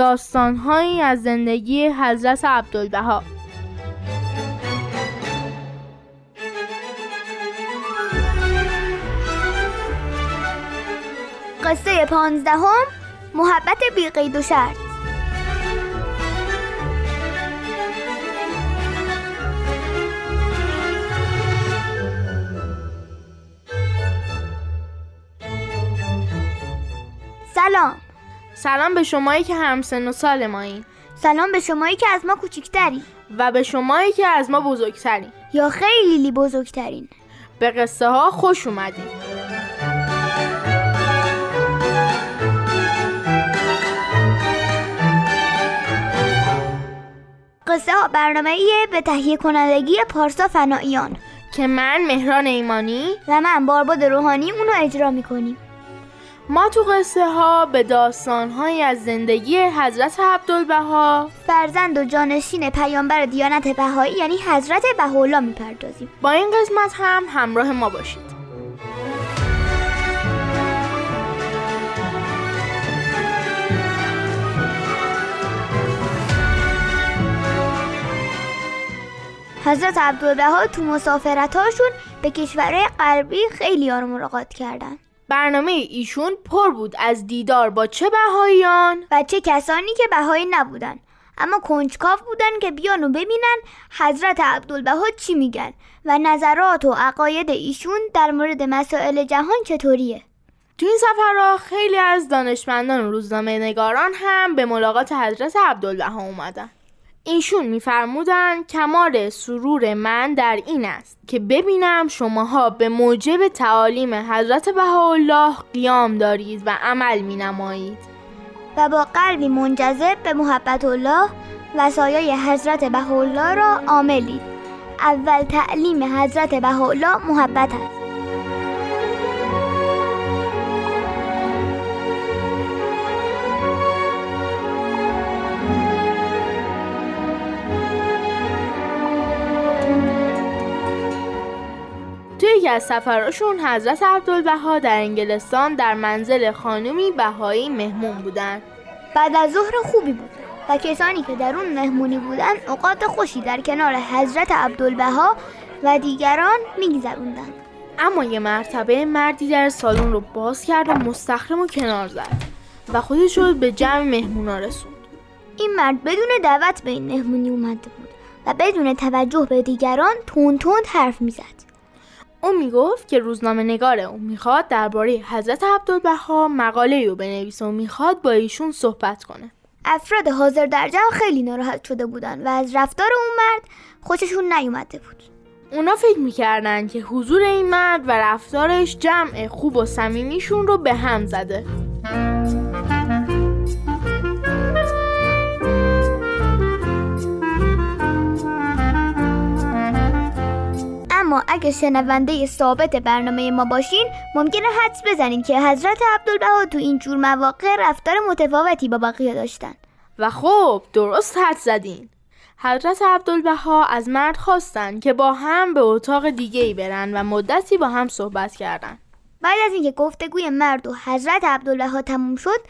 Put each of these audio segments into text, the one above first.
داستانهایی از زندگی حضرت عبدالبها. قصه پانزدهم محبت بی قید و شرط. سلام. سلام به شمایی که همسن و سال مایین سلام به شمایی که از ما کوچکترین و به شمایی که از ما بزرگترین یا خیلی بزرگترین. به قصه ها خوش اومدین. قصه ها برنامه ایه به تهیه کنندگی پارسا فناییان که من مهران ایمانی و من بارباد روحانی اونو اجرا می‌کنیم. ما تو قصه ها به داستان های از زندگی حضرت عبدالبها فرزند و جانشین پیامبر دیانت بهایی یعنی حضرت بهاءالله می‌پردازیم. با این قسمت هم همراه ما باشید. حضرت عبدالبها تو مسافرتاشون به کشورهای غربی خیلی رو ملاقات کردن. برنامه ایشون پر بود از دیدار با چه بهاییان؟ و چه کسانی که بهایی نبودن. اما کنجکاو بودن که بیان و ببینن حضرت عبدالبها چی میگن و نظرات و عقاید ایشون در مورد مسائل جهان چطوریه. تو این سفرها خیلی از دانشمندان و روزنامه نگاران هم به ملاقات حضرت عبدالبها اومدن. ایشون میفرمودن کمال سرور من در این است که ببینم شماها به موجب تعالیم حضرت بهاءالله قیام دارید و عمل می نمایید و با قلبی منجذب به محبت الله و سایه حضرت بهاءالله را عاملید. اول تعلیم حضرت بهاءالله محبت است. از سفراشون حضرت عبدالبها در انگلستان در منزل خانومی بهایی مهمون بودن. بعد از ظهر خوبی بود و کسانی که در اون مهمونی بودن اوقات خوشی در کنار حضرت عبدالبها و دیگران میگذروندن. اما یه مرتبه مردی در سالن رو باز کرد و مستخرم و کنار زد و خودش رو به جمع مهمونا رسوند. این مرد بدون دعوت به این مهمونی اومده بود و بدون توجه به دیگران تون تون حرف می‌زد. او می‌گفت که روزنامه نگار او می‌خواد درباره حضرت عبدالبها مقاله رو بنویسه و می‌خواد با ایشون صحبت کنه. افراد حاضر در جمع خیلی ناراحت شده بودن و از رفتار اون مرد خوششون نیومده بود. اونا فکر می‌کردن که حضور این مرد و رفتارش جمع خوب و صمیمیشون رو به هم زده. اگه شنونده ثابت برنامه ما باشین ممکنه حدس بزنین که حضرت عبدالبها تو این جور مواقع رفتار متفاوتی با بقیه داشتن. و خب درست حد زدین. حضرت عبدالبها از مرد خواستن که با هم به اتاق دیگه ای برن و مدتی با هم صحبت کردن. بعد از اینکه گفتگوی مرد و حضرت عبدالبها تموم شد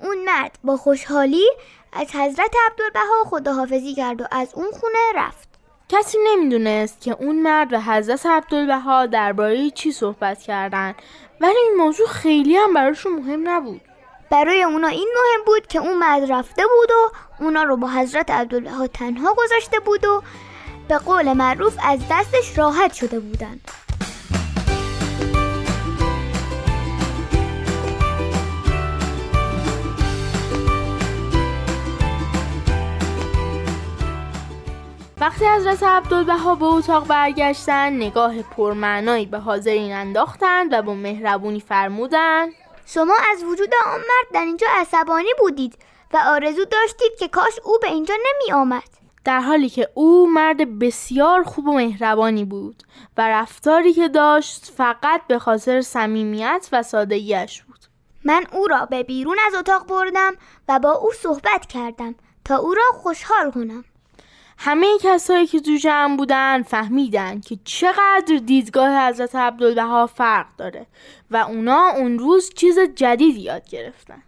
اون مرد با خوشحالی از حضرت عبدالبها خداحافظی کرد و از اون خونه رفت. کسی نمی‌دونست که اون مرد و حضرت عبدالبها درباره چی صحبت کردن. ولی این موضوع خیلی هم براشون مهم نبود. برای اونا این مهم بود که اون مرد رفته بود و اونا رو با حضرت عبدالبها تنها گذاشته بود و به قول معروف از دستش راحت شده بودن وقتی حضرت عبدالبها به اتاق برگشتن نگاه پرمعنایی به حاضرین انداختند و با مهربونی فرمودند شما از وجود آن مرد در اینجا عصبانی بودید و آرزو داشتید که کاش او به اینجا نمی آمد. در حالی که او مرد بسیار خوب و مهربانی بود و رفتاری که داشت فقط به خاطر صمیمیت و سادگیش بود. من او را به بیرون از اتاق بردم و با او صحبت کردم تا او را خوشحال کنم. همه کسایی که تو جمع بودن فهمیدن که چقدر دیدگاه حضرت عبدالبها فرق داره و اونا اون روز چیز جدید یاد گرفتن.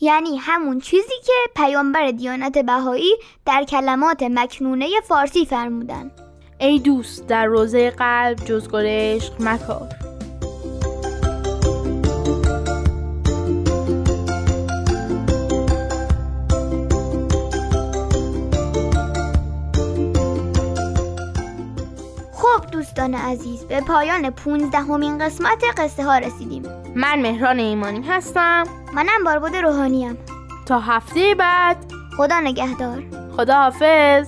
یعنی همون چیزی که پیامبر دیانت بهایی در کلمات مکنونه فارسی فرمودن. ای دوست در روزه قلب جز عشق مکار. دوستان عزیز به پایان پونزدهمین قسمت قصه ها رسیدیم. من مهران ایمانی هستم. منم باربود روحانیم. تا هفته بعد. خدا نگهدار. خدا حافظ